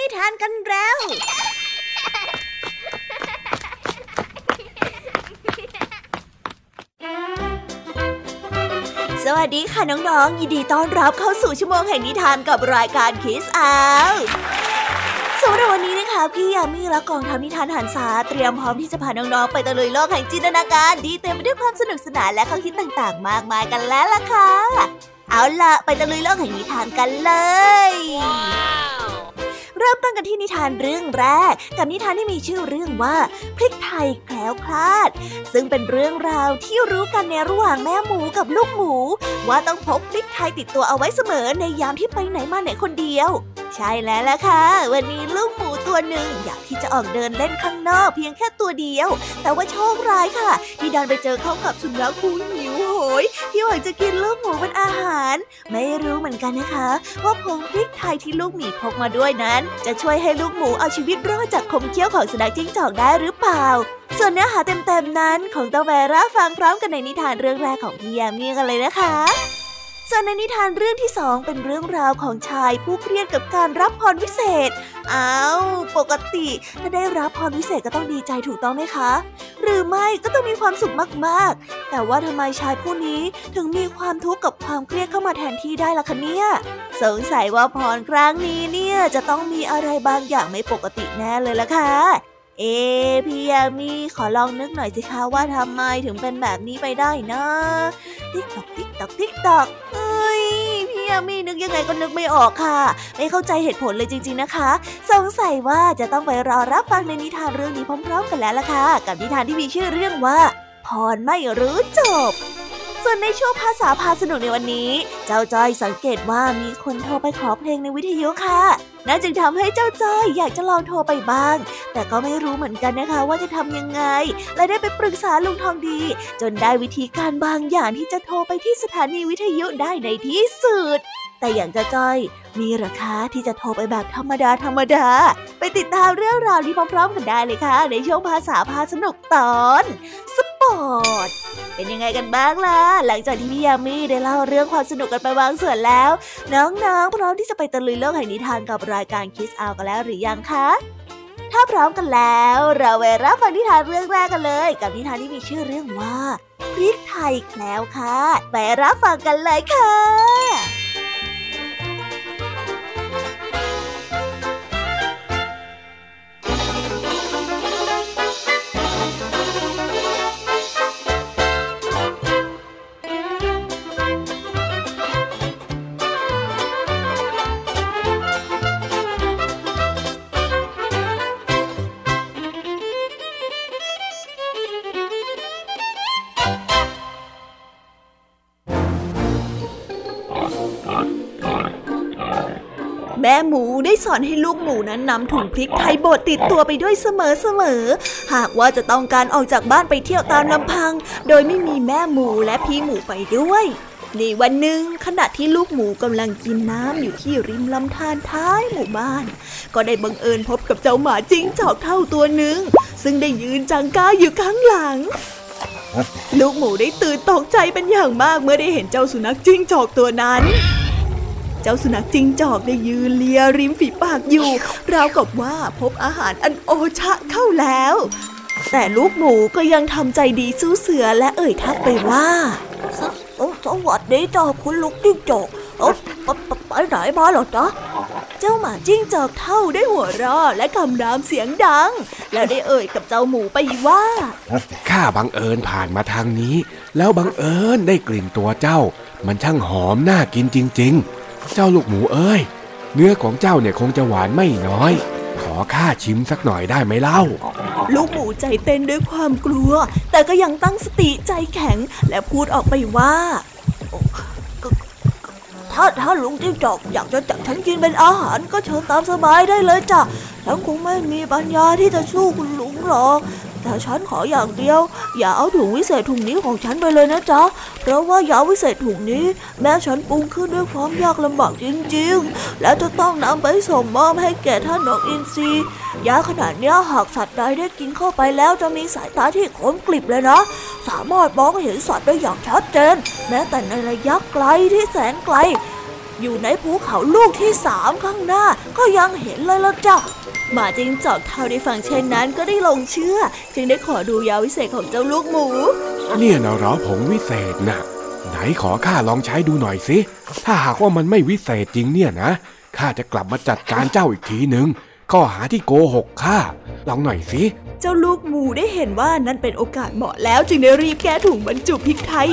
นิทานกันแล้ว สวัสดีค่ะน้องๆ ยินดีต้อนรับเข้าสู่ชั่วโมงแห่งนิทานกับรายการคิสอาสำหรับวันนี้นะคะพี่ยามีและกองทัพนิทานหันษาเตรียมพร้อมที่จะพาน้องๆไปตะลุยโลกแห่งจินตนาการดีเต็มไปด้วยความสนุกสนานและข้อคิดต่างๆ มากมายกันแล้วล่ะค่ะ เอาล่ะ ไปตะลุยโลกแห่งนิทานกันเลย เริ่มต้นกันที่นิทานเรื่องแรก กับนิทานที่มีชื่อเรื่องว่า พริกไทยแคล้วคลาด ซึ่งเป็นเรื่องราวที่รู้กันในระหว่างแม่หมูกับลูกหมู ว่าต้องพกพริกไทยติดตัวเอาไว้เสมอในยามที่ไปไหนมาไหนคนเดียว ใช่แล้วล่ะค่ะ วันนี้ลูกหมูตัวหนึ่งอยากที่จะออกเดินเล่นข้างนอกเพียงแค่ตัวเดียว แต่ว่าโชคร้ายค่ะ ที่ดันไปเจอเข้ากับสุนัขคู่หิวโห ยพี่หวังจะกินลูกหมูเป็นอาหาร ไม่รู้เหมือนกันนะคะ ว่าผงพริกไทยที่ลูกหมีพกมาด้วยนั้น จะช่วยให้ลูกหมูเอาชีวิตรอดจากคมเขี้ยวของสุนัขจิ้งจอกได้หรือเปล่า ส่วนเนื้อหาเต็มๆนั้นของตาแวร่าฟังพร้อมกันในนิทานเรื่องแรกของพี่ยามีกันเลยนะคะ ส่วนในนิทานเรื่องที่สองเป็นเรื่องราวของชายผู้เครียดกับการรับพรวิเศษ อ้าว ปกติถ้าได้รับพรวิเศษก็ต้องดีใจถูกต้องไหมคะ หรือไม่ก็ต้องมีความสุขมากๆ แต่ว่าทำไมชายผู้นี้ถึงมีความทุกข์กับความเครียดเข้ามาแทนที่ได้ล่ะคะเนี่ย สงสัยว่าพรครั้งนี้เนี่ยจะต้องมีอะไรบางอย่างไม่ปกติแน่เลยล่ะค่ะ เอพี่ยามีขอลองนึกหน่อยสิคะว่าทำไมถึงเป็นแบบนี้ไปได้นะติ๊กตอกติ๊กตอกติ๊กตอกเฮ้ยพี่ยามีนึกยังไงก็นึกไม่ออกค่ะ ไม่เข้าใจเหตุผลเลยจริง ๆนะคะ สงสัยว่าจะต้องไปรอรับฟังในนิทานเรื่องนี้พร้อม ๆ กันแล้วล่ะค่ะ กับนิทานที่มีชื่อเรื่องว่าพรไม่รู้จบ ส่วนในช่วงภาษาพาสนุกในวันนี้ เจ้าจ้อยสังเกตว่ามีคนโทรไปขอเพลงในวิทยุค่ะนั่นจึงทำให้เจ้าจ้อยอยากจะลองโทรไปบ้าง แต่ก็ไม่รู้เหมือนกันนะคะว่าจะทำยังไงและได้ไปปรึกษาลุงทองดี จนได้วิธีการบางอย่างที่จะโทรไปที่สถานีวิทยุได้ในที่สุด แต่อย่างจ้าจ้อย มีหรอคะที่จะโทรไปแบบธรรมดาธรรมดา ไปติดตามเรื่องราวนี้พร้อมๆกันได้เลยค่ะ ในช่วงภาษาพาสนุกตอนสปอร์ตเป็นยังไงกันบ้างล่ะ หลังจากที่พี่ยามีได้เล่าเรื่องความสนุกกันไปบางส่วนแล้ว น้องๆ พร้อมที่จะไปตะลุยโลกแห่งนิทานกับรายการ Kids Hour กันแล้วหรือยังคะถ้าพร้อมกันแล้ว เราไปรับฟังนิทานเรื่องแรกกันเลย กับนิทานที่มีชื่อเรื่องว่าพริกไทยแคล้วคลาดไปรับฟังกันเลยค่ะ อนให้ลูกหมูนั้นนำถุงพริกไทยบดติดตัวไปด้วยเสมอๆ หากว่าจะต้องการออกจากบ้านไปเที่ยวตามลำพัง โดยไม่มีแม่หมูและพี่หมูไปด้วยในวันหนึ่งขณะที่ลูกหมูกำลังกินน้ำอยู่ที่ริมลำธารท้ายหมู่บ้าน ก็ได้บังเอิญพบกับเจ้าหมาจิ้งจอกเท่าตัวหนึ่ง ซึ่งได้ยืนจังก้าอยู่ข้างหลัง ลูกหมูได้ตื่นตกใจเป็นอย่างมากเมื่อได้เห็นเจ้าสุนัขจิ้งจอกตัวนั้น เจ้าสุนัขจิ้งจอกได้ยืนเลียริมฝีปากอยู่ ราวกับว่าพบอาหารอันโอชะเข้าแล้ว แต่ลูกหมูก็ยังทำใจดีสู้เสือและเอ่ยทักไปว่าสสวัสดีจ้าคุณลูกจิ้งจอกเอ้าไปไปไปไหนมาเหรอจ๊ะเจ้าหมาจิ้งจอกเท่าได้หัวเราะและคำรามเสียงดัง แล้วได้เอ่ยกับเจ้าหมูไปว่าข้าบังเอิญผ่านมาทางนี้ แล้วบังเอิญได้กลิ่นตัวเจ้า มันช่างหอมน่ากินจริง ๆ เจ้าลูกหมูเอ้ย เนื้อของเจ้าเนี่ยคงจะหวานไม่น้อย ขอข้าชิมสักหน่อยได้ไหมเล่า ลูกหมูใจเต้นด้วยความกลัว แต่ก็ยังตั้งสติใจแข็งและพูดออกไปว่า ถ้าถ้าลุงจิ้งจอกอยากจะจับฉันกินเป็นอาหารก็เชิญตามสบายได้เลยจ้ะฉันคงไม่มีปัญญาที่จะสู้คุณลุงหรอก แต่ฉันขออย่างเดียว อย่าเอาถุงวิเศษถุงนี้ของฉันไปเลยนะจ๊ะ เพราะว่ายาวิเศษถุงนี้ แม้ฉันปรุงขึ้นด้วยความยากลำบากจริงๆ และจะต้องนำไปส่งมอบให้แก่ท่านนกอินทรียาขนาดนี้หากสัตว์ใดได้กินเข้าไปแล้วจะมีสายตาที่คมกริบเลยนะ สามารถมองเห็นสัตว์ได้อย่างชัดเจน แม้แต่ในระยะไกลที่แสนไกล อยู่ในภูเขาลูกที่สามข้างหน้า ก็ยังเห็นเลยละจ้ะหมาจิงจอกเท่าได้ฟังเช่นนั้นก็ได้ลงเชื่อ จึงได้ขอดูยาวิเศษของเจ้าลูกหมู เนี่ยนะเหรอผงวิเศษนะ่ะ ไหนขอข้าลองใช้ดูหน่อยสิ ถ้าหากว่ามันไม่วิเศษจริงเนี่ยนะข้าจะกลับมาจัดการเจ้าอีกทีหนึ่งข้อหาที่โกหกข้าลองหน่อยสิเจ้าลูกหมูได้เห็นว่านั่นเป็นโอกาสเหมาะแล้วจึงได้รีบแก้ถุงบรรจุพริกไทย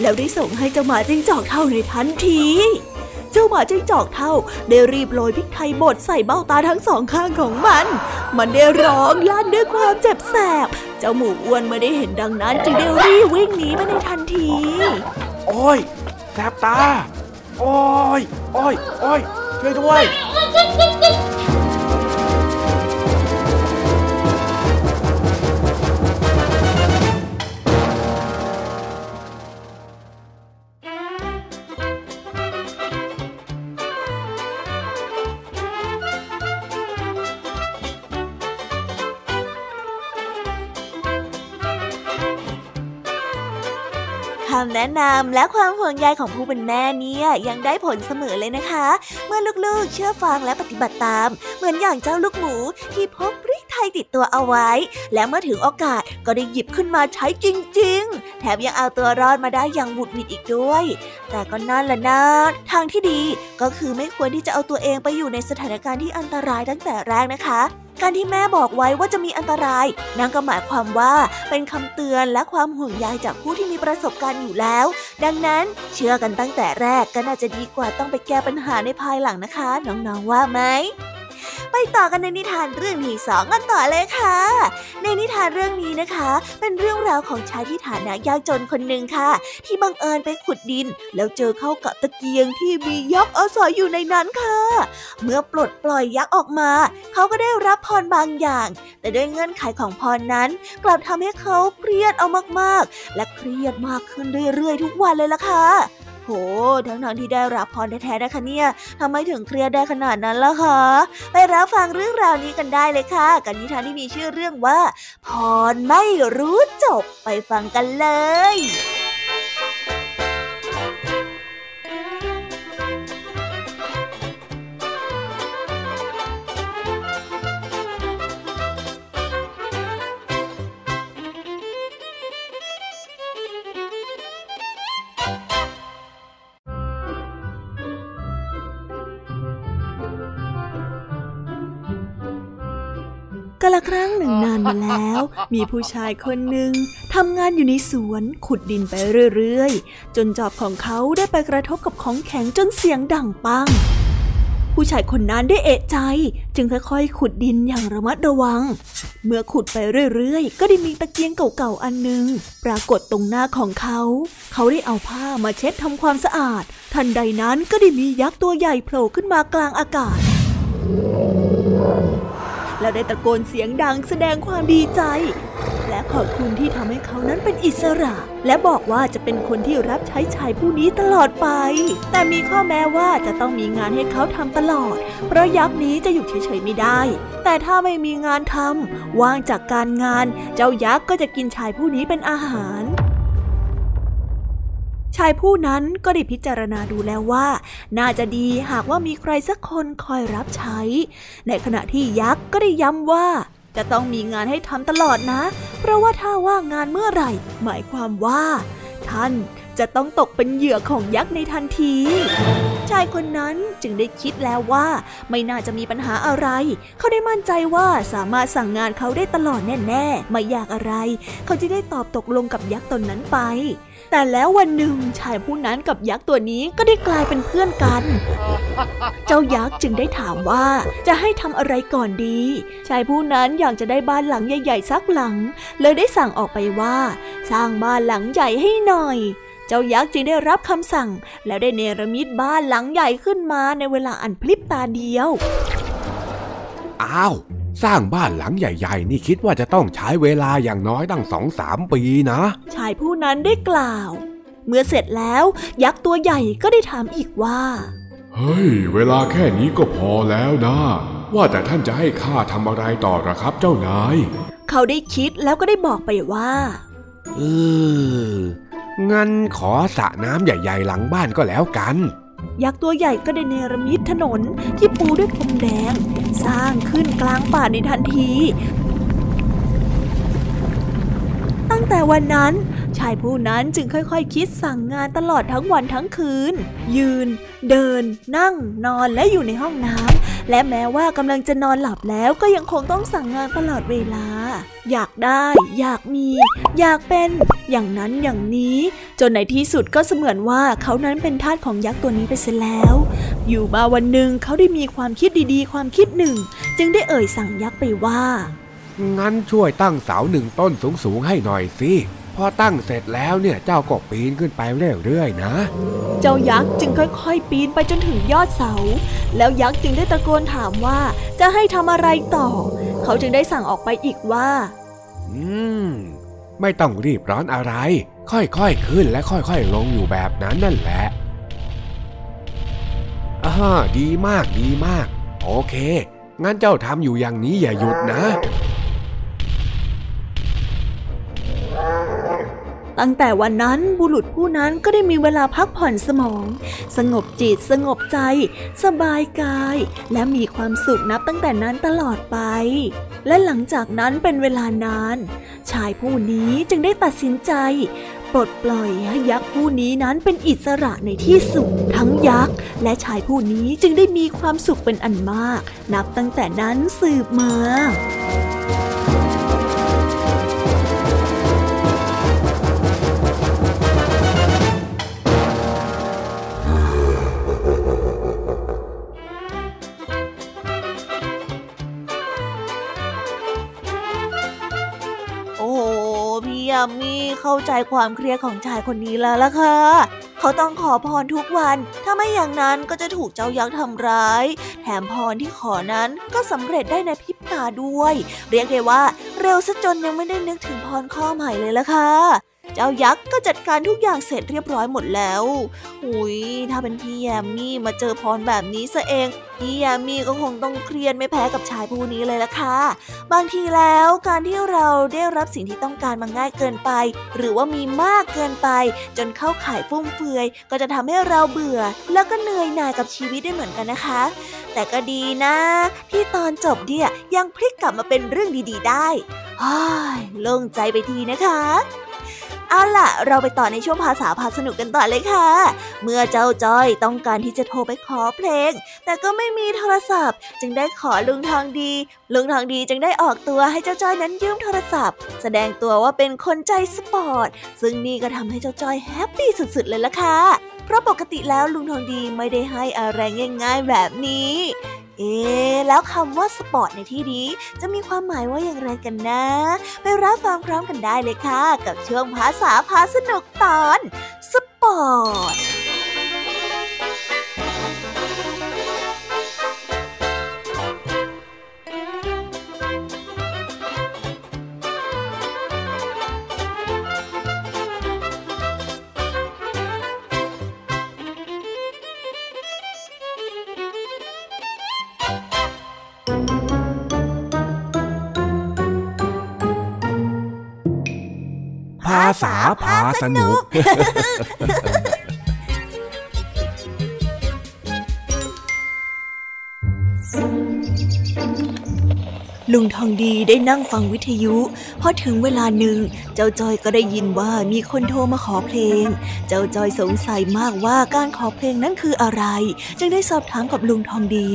แล้วได้ส่งให้เจ้าหมาจิ้งจอกเท่าในทันที เจ้าหมาจิ้งจอกเท่าได้รีบโรยพริกไทยบดใส่เบ้าตาทั้งสองข้างของมัน มันได้ร้องลั่นด้วยความเจ็บแสบ เจ้าหมูอ้วนไม่ได้เห็นดังนั้น จึงได้รีบวิ่งหนีไปในทันที โอ้ยแสบตา โอ้ย โอ้ย โอ้ยช่วยด้วย นำและความห่วงใยของผู้เป็นแม่เนี่ยยังได้ผลเสมอเลยนะคะ เมื่อลูกๆ เชื่อฟังและปฏิบัติตาม เหมือนอย่างเจ้าลูกหมูที่พกพริกไทยติดตัวเอาไว้ และเมื่อถึงโอกาสก็ได้หยิบขึ้นมาใช้จริง ๆ แถมยังเอาตัวรอดมาได้อย่างบุดหวิดอีกด้วย แต่ก็นั่นแหละนะทางที่ดีก็คือไม่ควรที่จะเอาตัวเองไปอยู่ในสถานการณ์ที่อันตรายตั้งแต่แรกนะคะ การที่แม่บอกไว้ว่าจะมีอันตรายนั่นก็หมายความว่าเป็นคำเตือนและความห่วงใยจากผู้ที่มีประสบการณ์อยู่แล้ว ดังนั้นเชื่อกันตั้งแต่แรกก็น่าจะดีกว่าต้องไปแก้ปัญหาในภายหลังนะคะ น้องๆว่าไหม ไปต่อกันในนิทานเรื่องที่สองกันต่อเลยค่ะ ในนิทานเรื่องนี้นะคะ เป็นเรื่องราวของชายที่ฐานะยากจนคนหนึ่งค่ะ ที่บังเอิญไปขุดดิน แล้วเจอเข้ากับตะเกียงที่มียักษ์อาศัยอยู่ในนั้นค่ะ เมื่อปลดปล่อยยักษ์ออกมา เขาก็ได้รับพรบางอย่าง แต่ด้วยเงื่อนไขของพรนั้น กลับทำให้เขาเครียดเอามากๆ และเครียดมากขึ้นเรื่อยๆ ทุกวันเลยล่ะค่ะ โห ทั้งๆที่ได้รับพรแท้ๆนะคะเนี่ยทำไมถึงเครียดได้ขนาดนั้นล่ะคะ ไปรับฟังเรื่องราวนี้กันได้เลยค่ะ กันนิทานที่มีชื่อเรื่องว่า พรไม่รู้จบไปฟังกันเลย นานมาแล้ว มีผู้ชายคนหนึ่งทำงานอยู่ในสวนขุดดินไปเรื่อยๆ จนจอบของเขาได้ไปกระทบกับของแข็งจนเสียงดังปัง ผู้ชายคนนั้นได้เอะใจ จึงค่อยๆ ขุดดินอย่างระมัดระวัง เมื่อขุดไปเรื่อยๆ ก็ได้มีตะเกียงเก่าๆ อันหนึ่งปรากฏตรงหน้าของเขา เขาได้เอาผ้ามาเช็ดทำความสะอาด ทันใดนั้นก็ได้มียักษ์ตัวใหญ่โผล่ขึ้นมากลางอากาศ แล้วได้ตะโกนเสียงดังแสดงความดีใจ และขอบคุณที่ทำให้เขานั้นเป็นอิสระ และบอกว่าจะเป็นคนที่รับใช้ชายผู้นี้ตลอดไป แต่มีข้อแม้ว่าจะต้องมีงานให้เขาทำตลอด เพราะยักษ์นี้จะอยู่เฉยๆไม่ได้ แต่ถ้าไม่มีงานทำว่างจากการงาน เจ้ายักษ์ก็จะกินชายผู้นี้เป็นอาหาร ชายผู้นั้นก็ได้พิจารณาดูแล้วว่า น่าจะดีหากว่ามีใครสักคนคอยรับใช้ ในขณะที่ยักษ์ก็ได้ย้ำว่า จะต้องมีงานให้ทำตลอดนะ เพราะว่าถ้าว่างงานเมื่อไหร่ หมายความว่า ท่านจะต้องตกเป็นเหยื่อของยักษ์ในทันที ชายคนนั้นจึงได้คิดแล้วว่า ไม่น่าจะมีปัญหาอะไร เขาได้มั่นใจว่าสามารถสั่งงานเขาได้ตลอดแน่ๆ ไม่ยากอะไร เขาจะได้ตอบตกลงกับยักษ์ตนนั้นไป แต่แล้ววันหนึ่งชายผู้นั้นกับยักษ์ตัวนี้ก็ได้กลายเป็นเพื่อนกัน เจ้ายักษ์จึงได้ถามว่าจะให้ทำอะไรก่อนดี ชายผู้นั้นอยากจะได้บ้านหลังใหญ่ ๆ สักหลัง เลยได้สั่งออกไปว่า สร้างบ้านหลังใหญ่ให้หน่อยเจ้ายักษ์จึงได้รับคำสั่ง แล้วได้เนรมิตบ้านหลังใหญ่ขึ้นมาในเวลาอันพลิบตาเดียว อ้าว สร้างบ้านหลังใหญ่ๆ นี่คิดว่าจะต้องใช้เวลาอย่างน้อยตั้งสองสามปีนะ ชายผู้นั้นได้กล่าว เมื่อเสร็จแล้วยักษ์ตัวใหญ่ก็ได้ถามอีกว่า เฮ้ย เวลาแค่นี้ก็พอแล้วนะ ว่าแต่ท่านจะให้ข้าทำอะไรต่อหรอครับเจ้านาย เขาได้คิดแล้วก็ได้บอกไปว่าเอองั้นขอสระน้ำใหญ่ ๆ หลังบ้านก็แล้วกัน ยักษ์ตัวใหญ่ก็ได้เนรมิตถนนที่ปูด้วยพรมแดง สร้างขึ้นกลางป่าในทันที ตั้งแต่วันนั้น ชายผู้นั้นจึงค่อยๆคิดสั่งงานตลอดทั้งวันทั้งคืน ยืน เดิน นั่ง นอนและอยู่ในห้องน้ำ และแม้ว่ากำลังจะนอนหลับแล้วก็ยังคงต้องสั่งงานตลอดเวลา อยากได้ อยากมี อยากเป็น อย่างนั้นอย่างนี้ จนในที่สุดก็เสมือนว่าเขานั้นเป็นทาสของยักษ์ตัวนี้ไปเสียแล้ว อยู่มาวันหนึ่งเขาได้มีความคิดดีๆ ความคิดหนึ่ง จึงได้เอ่ยสั่งยักษ์ไปว่า งั้นช่วยตั้งเสาหนึ่งต้นสูงๆให้หน่อยสิ อตั้งเสร็จแล้วเนี่ยเจ้าก็ปีนขึ้นไปเรื่อยๆนะ เจ้ายักษ์จึงค่อยๆ ปีนไปจนถึงยอดเสา แล้วยักษ์จึงได้ตะโกนถามว่าจะให้ทำอะไรต่อ เขาจึงได้สั่งออกไปอีกว่า อืม ไม่ต้องรีบร้อนอะไร ค่อยๆขึ้นและค่อยๆลงอยู่แบบนั้นนั่นแหละอ่าดีมากดีมาก โอเค งั้นเจ้าทำอยู่อย่างนี้อย่าหยุดนะ ตั้งแต่วันนั้นบุรุษผู้นั้นก็ได้มีเวลาพักผ่อนสมอง สงบจิตสงบใจ สบายกาย และมีความสุขนับตั้งแต่นั้นตลอดไป และหลังจากนั้นเป็นเวลานาน ชายผู้นี้จึงได้ตัดสินใจปลดปล่อยให้ยักษ์ผู้นี้นั้นเป็นอิสระในที่สุดทั้งยักษ์ และชายผู้นี้จึงได้มีความสุขเป็นอันมาก นับตั้งแต่นั้นสืบมา เข้าใจความเครียดของชายคนนี้แล้วล่ะค่ะ เขาต้องขอพรทุกวัน ถ้าไม่อย่างนั้นก็จะถูกเจ้ายักษ์ทำร้าย แถมพรที่ขอนั้นก็สำเร็จได้ในพริบตาด้วย เรียกได้ว่า เร็วซะจนยังไม่ได้นึกถึงพรข้อใหม่เลยล่ะค่ะ จ้ายักษ์ก็จัดการทุกอย่างเสร็จเรียบร้อยหมดแล้วหุยถ้าเป็นพี่แยมมี่มาเจอพรแบบนี้ซะเอง พี่แยมมี่ก็คงต้องเครียดไม่แพ้กับชายผู้นี้เลยละค่ะ บางทีแล้วการที่เราได้รับสิ่งที่ต้องการมาง่ายเกินไป หรือว่ามีมากเกินไป จนเข้าข่ายฟุ่มเฟือย ก็จะทำให้เราเบื่อ แล้วก็เหนื่อยหน่ายกับชีวิตได้เหมือนกันนะคะ แต่ก็ดีนะ ที่ตอนจบเนี่ยยังพลิกกลับมาเป็นเรื่องดี ๆ ได้ฮ้ายโล่งใจไปทีนะคะ เอาล่ะ เราไปต่อในช่วงภาษาพาสนุกกันต่อเลยค่ะ เมื่อเจ้าจ้อยต้องการที่จะโทรไปขอเพลง แต่ก็ไม่มีโทรศัพท์ จึงได้ขอลุงทองดี ลุงทองดีจึงได้ออกตัวให้เจ้าจ้อยนั้นยืมโทรศัพท์ แสดงตัวว่าเป็นคนใจสปอร์ต ซึ่งนี่ก็ทำให้เจ้าจ้อยแฮปปี้สุดๆเลยล่ะค่ะ เพราะปกติแล้วลุงทองดีไม่ได้ให้อะไรง่าย ๆ แบบนี้ เอ๊ะแล้วคำว่าสปอร์ตในที่นี้จะมีความหมายว่าอย่างไรกันนะ ไปรับฟังพร้อมกันได้เลยค่ะ กับช่วงภาษาพาสนุกตอน สปอร์ตาษาพาสนุก ลุงทองดีได้นั่งฟังวิทยุพอถึงเวลาหนึ่ง เจ้าจอยก็ได้ยินว่ามีคนโทรมาขอเพลง เจ้าจอยสงสัยมากว่าการขอเพลงนั้นคืออะไร จึงได้สอบถามกับลุงทองดี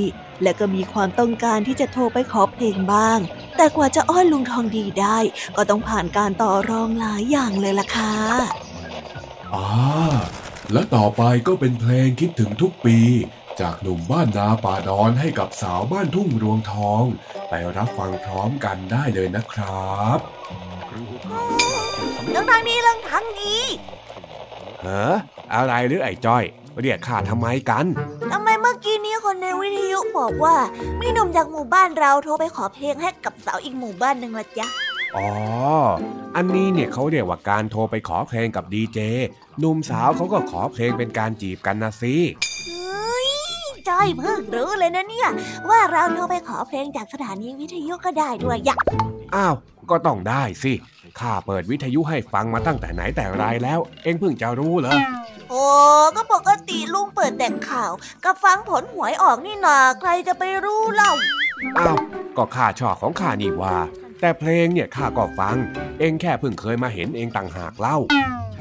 และก็มีความต้องการที่จะโทรไปขอเพลงบ้าง แต่กว่าจะอ้อนลุงทองดีได้ ก็ต้องผ่านการต่อรองหลายอย่างเลยล่ะค่ะอ่าและต่อไปก็เป็นเพลงคิดถึงทุกปี จากหนุ่มบ้านนาป่าดอนให้กับสาวบ้านทุ่งรวงทอง ไปรับฟังพร้อมกันได้เลยนะครับลุงทองดีลุงทองดีเฮ้ออะไรหรือไอ้จ้อยเรียกข้าทำไมกันทำไมเมื่อกี้นี้ คนในวิทยุบอกว่ามีหนุ่มจากหมู่บ้านเราโทรไปขอเพลงให้กับสาวอีกหมู่บ้านหนึ่งละจ้ะอ๋อ อันนี้เนี่ยเขาเรียกว่าการโทรไปขอเพลงกับดีเจ หนุ่มสาวเขาก็ขอเพลงเป็นการจีบกันนะสิ จ้อยเพิ่งรู้เลยนะเนี่ย ว่าเราโทรไปขอเพลงจากสถานีวิทยุก็ได้ด้วยยะอ้าว ก็ต้องได้สิ ข้าเปิดวิทยุให้ฟังมาตั้งแต่ไหนแต่ไรแล้ว เองเพิ่งจะรู้เหรอ โอ้ก็ปกติลุงเปิดแต่ข่าวกับฟังผลหวยออกนี่นาใครจะไปรู้เล่า อ้าว ก็ข้าชอบของข้านี่ว่า แต่เพลงเนี่ยข้าก็ฟัง เองแค่เพิ่งเคยมาเห็นเองต่างหากเล่า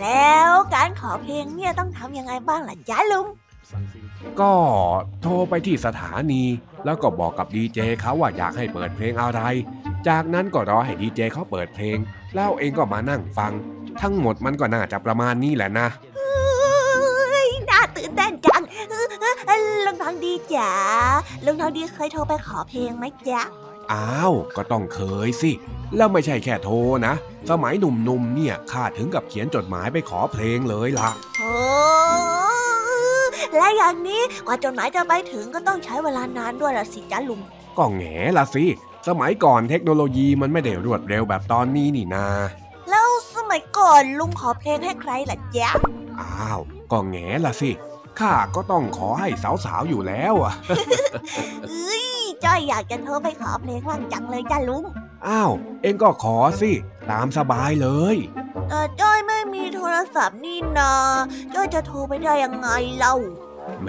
แล้วการขอเพลงเนี่ยต้องทำยังไงบ้างล่ะจ๊ะลุง ก็โทรไปที่สถานี แล้วก็บอกกับดีเจเขาว่าอยากให้เปิดเพลงอะไร จากนั้นก็รอให้ดีเจเขาเปิดเพลง แล้วเองก็มานั่งฟัง ทั้งหมดมันก็น่าจะประมาณนี้แหละนะเฮ้ยน่าตื่นเต้นจังเออเออเออลุงทองดีจ๋าลุงทองดีเคยโทรไปขอเพลงไหมจ๊ะอ้าว ก็ต้องเคยสิ แล้วไม่ใช่แค่โทรนะ สมัยหนุ่มๆเนี่ยข้าถึงกับเขียนจดหมายไปขอเพลงเลยล่ะโอ้ และอย่างนี้กว่าจดหมายจะไปถึงก็ต้องใช้เวลานานด้วยละสิจ๊ะลุงก็แง่ละสิ สมัยก่อนเทคโนโลยีมันไม่ได้รวดเร็วแบบตอนนี้นี่นา แล้วสมัยก่อนลุงขอเพลงให้ใครล่ะจ๊ะ อ้าว ก็แง่ละสิข้าก็ต้องขอให้สาวๆอยู่แล้วอะเอ้ยจ้อยอยากจะโทรไปขอเพลงบ้างจังเลยจ้ะลุง อ้าว เองก็ขอสิ ตามสบายเลย แต่จ้อยไม่มีโทรศัพท์นี่นาจ้อยจะโทรไปได้ยังไงเล่า แหม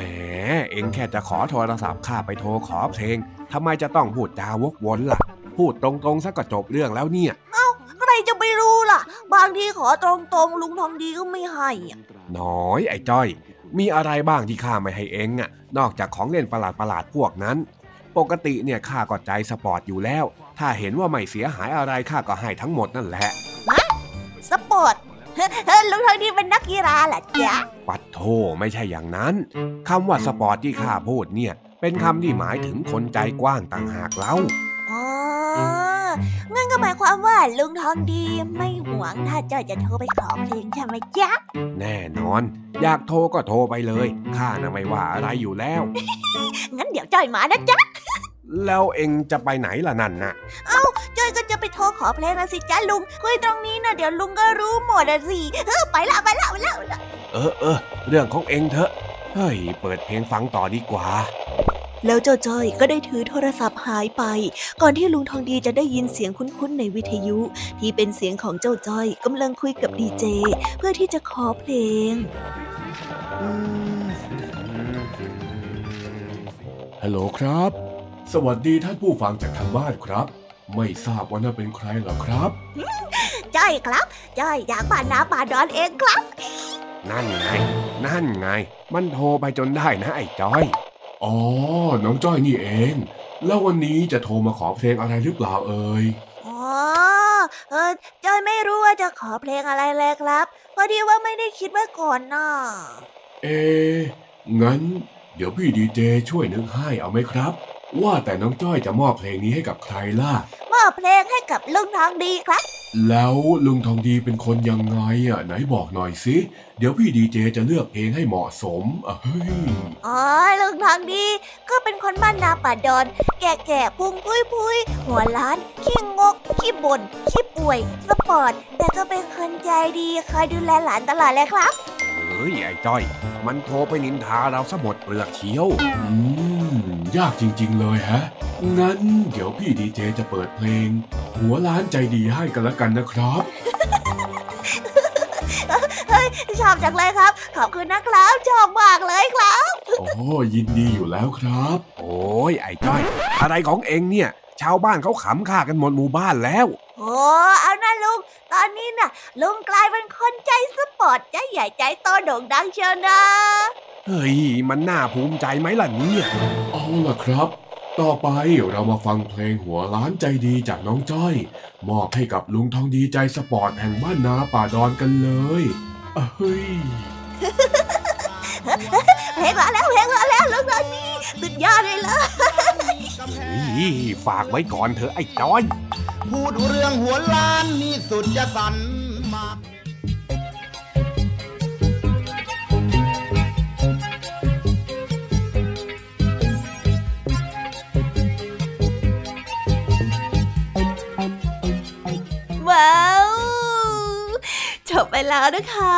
เองแค่จะขอโทรศัพท์ข้าไปโทรขอเพลงทำไมจะต้องพูดจาวกวนล่ะ พูดตรงๆซะก็จบเรื่องแล้วเนี่ยใครจะไปรู้ล่ะ บางทีขอตรงๆลุงทองดีก็ไม่ให้อะน้อยไอ้จ้อย มีอะไรบ้างที่ข้าไม่ให้เองอะนอกจากของเล่นประหลาดประหลาดๆพวกนั้น ปกติเนี่ยข้าก็ใจสปอร์ตอยู่แล้ว ถ้าเห็นว่าไม่เสียหายอะไรข้าก็ให้ทั้งหมดนั่นแหละ สปอร์ตเฮ้ยลุงทองดีเป็นนักกีฬาเหรอจ๊ะปัดโธ่ไม่ใช่อย่างนั้นคำว่าสปอร์ตที่ข้าพูดเนี่ย เป็นคำที่หมายถึงคนใจกว้างต่างหากเล่าอ๋องั้นก็หมายความว่าลุงทองดีไม่หวงถ้าจ้อยจะโทรไปขอเพลงใช่ไหมจ๊ะ แน่นอน อยากโทรก็โทรไปเลยข้าน่ะไม่ว่าอะไรอยู่แล้ว งั้นเดี๋ยวจ้อยมานะจ๊ะแล้วเองจะไปไหนล่ะนั่นน่ะจ้อ ยก็จะไปโทรขอเพลงนะสิจ๊ะลุง คุยตรงนี้นะเดี๋ยวลุงก็รู้หมดอะสิเออไปละไปละไปละไปละเออเออเรื่องของเองเถอะ เฮ้ย เปิดเพลงฟังต่อดีกว่า แล้วเจ้าจ้อยก็ได้ถือโทรศัพท์หายไป ก่อนที่ลุงทองดีจะได้ยินเสียงคุ้นๆในวิทยุ ที่เป็นเสียงของเจ้าจ้อยกำลังคุยกับดีเจ เพื่อที่จะขอเพลงฮัลโหลครับ สวัสดีท่านผู้ฟังจากทางบ้านครับ ไม่ทราบว่าน่าเป็นใครเหรอครับจ้อยครับจ้อยอยากป่านาป่าดอนเองครับ นั่นไง นั่นไง มันโทรไปจนได้นะไอ้จ้อย อ๋อ น้องจ้อยนี่เอง แล้ววันนี้จะโทรมาขอเพลงอะไรหรือเปล่าเอ่ยอ๋อเออจ้อยไม่รู้ว่าจะขอเพลงอะไรเลยครับพอดีว่าไม่ได้คิดไว้ก่อนน่ะเอะงั้น เดี๋ยวพี่ดีเจช่วยนึกให้เอาไหมครับ ว่าแต่น้องจ้อยจะมอบเพลงนี้ให้กับใครล่ะ มอบเพลงให้กับลุงทองดีครับ แล้วลุงทองดีเป็นคนยังไงอะไหนบอกหน่อยสิ เดี๋ยวพี่ดีเจจะเลือกเพลงให้เหมาะสมอะเฮ้ยอ๋อลุงทองดีก็เป็นคนบ้านนาป่าดอน แก่แก่ๆพุงพุยพุยหัวล้านขี้งกขี้บ่นขี้ป่วย สปอร์ต แต่ก็เป็นคนใจดีคอยดูแลหลานตลอดเลยครับเฮ้ยไอ้จ้อย มันโทรไปนินทาเราซะหมดเปลือกเชียวอืม ยากจริง ๆ เลยฮะ งั้นเดี๋ยวพี่ดีเจจะเปิดเพลง หัวล้านใจดีให้กันละกันนะครับชอบจังเลยครับ ขอบคุณนะครับชอบมากเลยครับ โอ้ยินดีอยู่แล้วครับ โอ้ยไอ้จ้อย อะไรของเองเนี่ย ชาวบ้านเขาขำข้ากันหมดหมู่บ้านแล้ว โอ้เอานะลุง ตอนนี้น่ะ ลุงกลายเป็นคนใจสปอร์ตใจใหญ่ใจโตโด่งดังเชียวนะ เฮ้ย มันน่าภูมิใจไหมล่ะเนี่ยเอาล่ะครับ ต่อไปเรามาฟังเพลงหัวล้านใจดีจากน้องจ้อย มอบให้กับลุงทองดีใจสปอร์ตแห่งบ้านนาป่าดอนกันเลยอะเฮ้ยเพลงมาแล้วเพลงมาแล้วลุงตอนนี้สุดยอดเลยเลยเฮ้ยฝากไว้ก่อนเถอะไอ้จ้อย พูดเรื่องหัวล้านนี่สุดจะสันมากว้าว จบไปแล้วนะคะ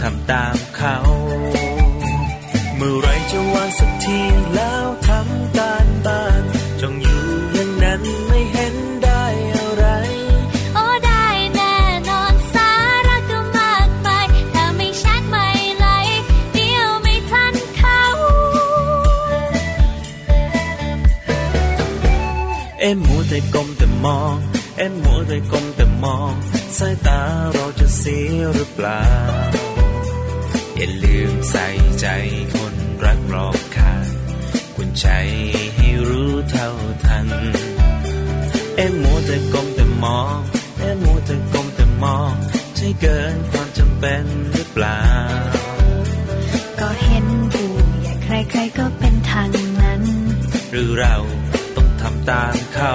ทำตามเขา เมื่อไรจะวางสักทีแล้วทำการบ้านจงอยู่อย่างนั้นไม่เห็นได้อะไร โอ้ได้แน่นอนสาระก็มากมายถ้าไม่แชทไม่ไลค์เดียวไม่ทันเขา เอ็มมัวแต่ก้มแต่มอง เอ็มมัวแต่ก้มแต่มองสายตาเราจะเสียหรือเปล่า อย่าลืมใส่ใจคนรักรอบค่างคุณใจให้รู้เท่าทัน เอ็มมัวแต่ก้มแต่มองเอ็มมัวแต่ก้มแต่มองใช่เกินความจำเป็นหรือเปล่า ก็เห็นผู้ใหญ่ใครๆก็เป็นทางนั้น หรือเราต้องทำตามเขา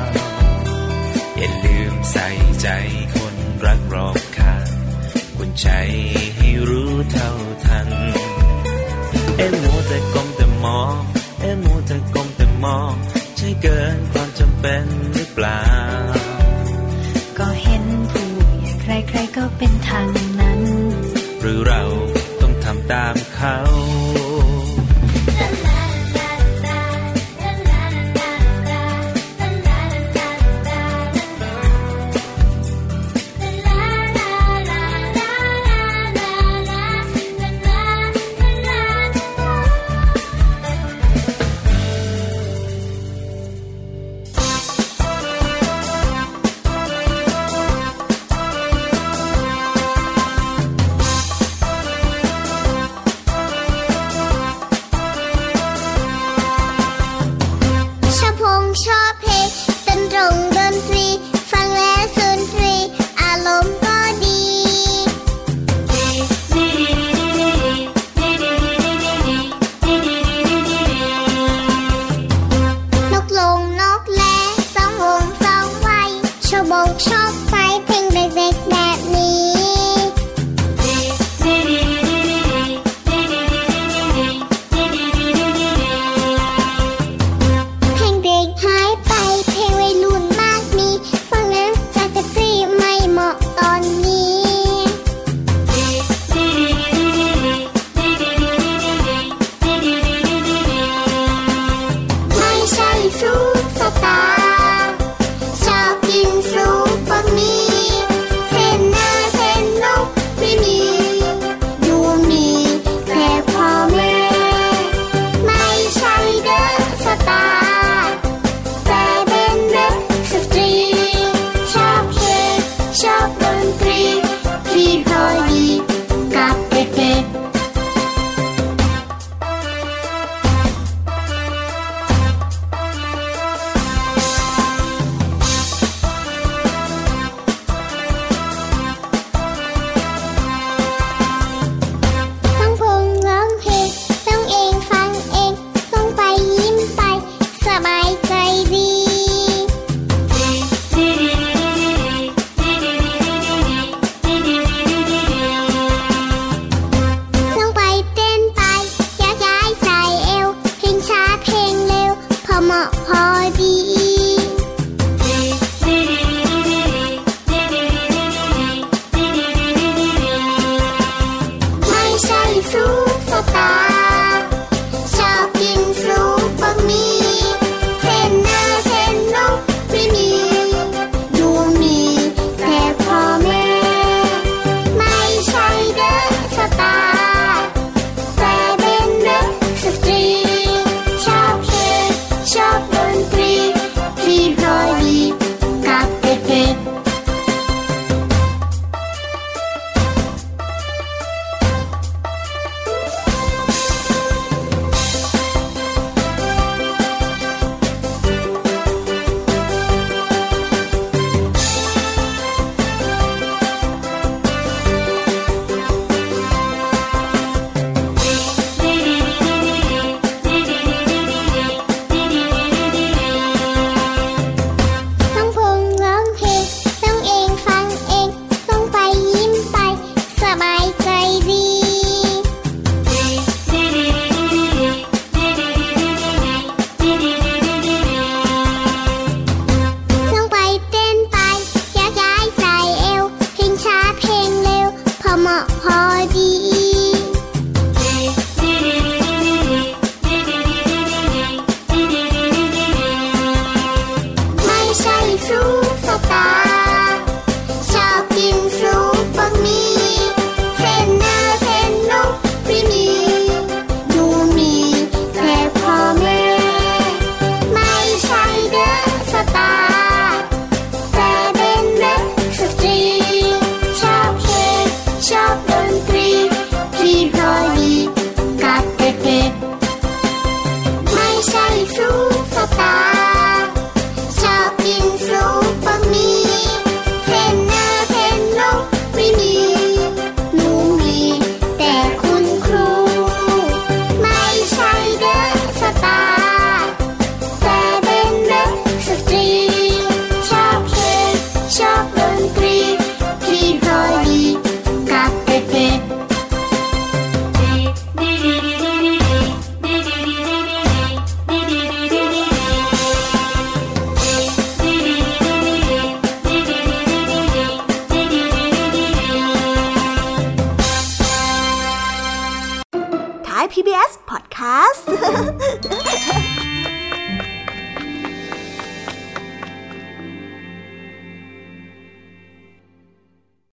ืม ใส่ใจคนรักรอบค่างคุณใจให้รู้เท่าทัน เอ็มโมแต่กลมแต่มอง เอ็มโมแต่กลมแต่มอง ใช่เกินความจำเป็นหรือเปล่า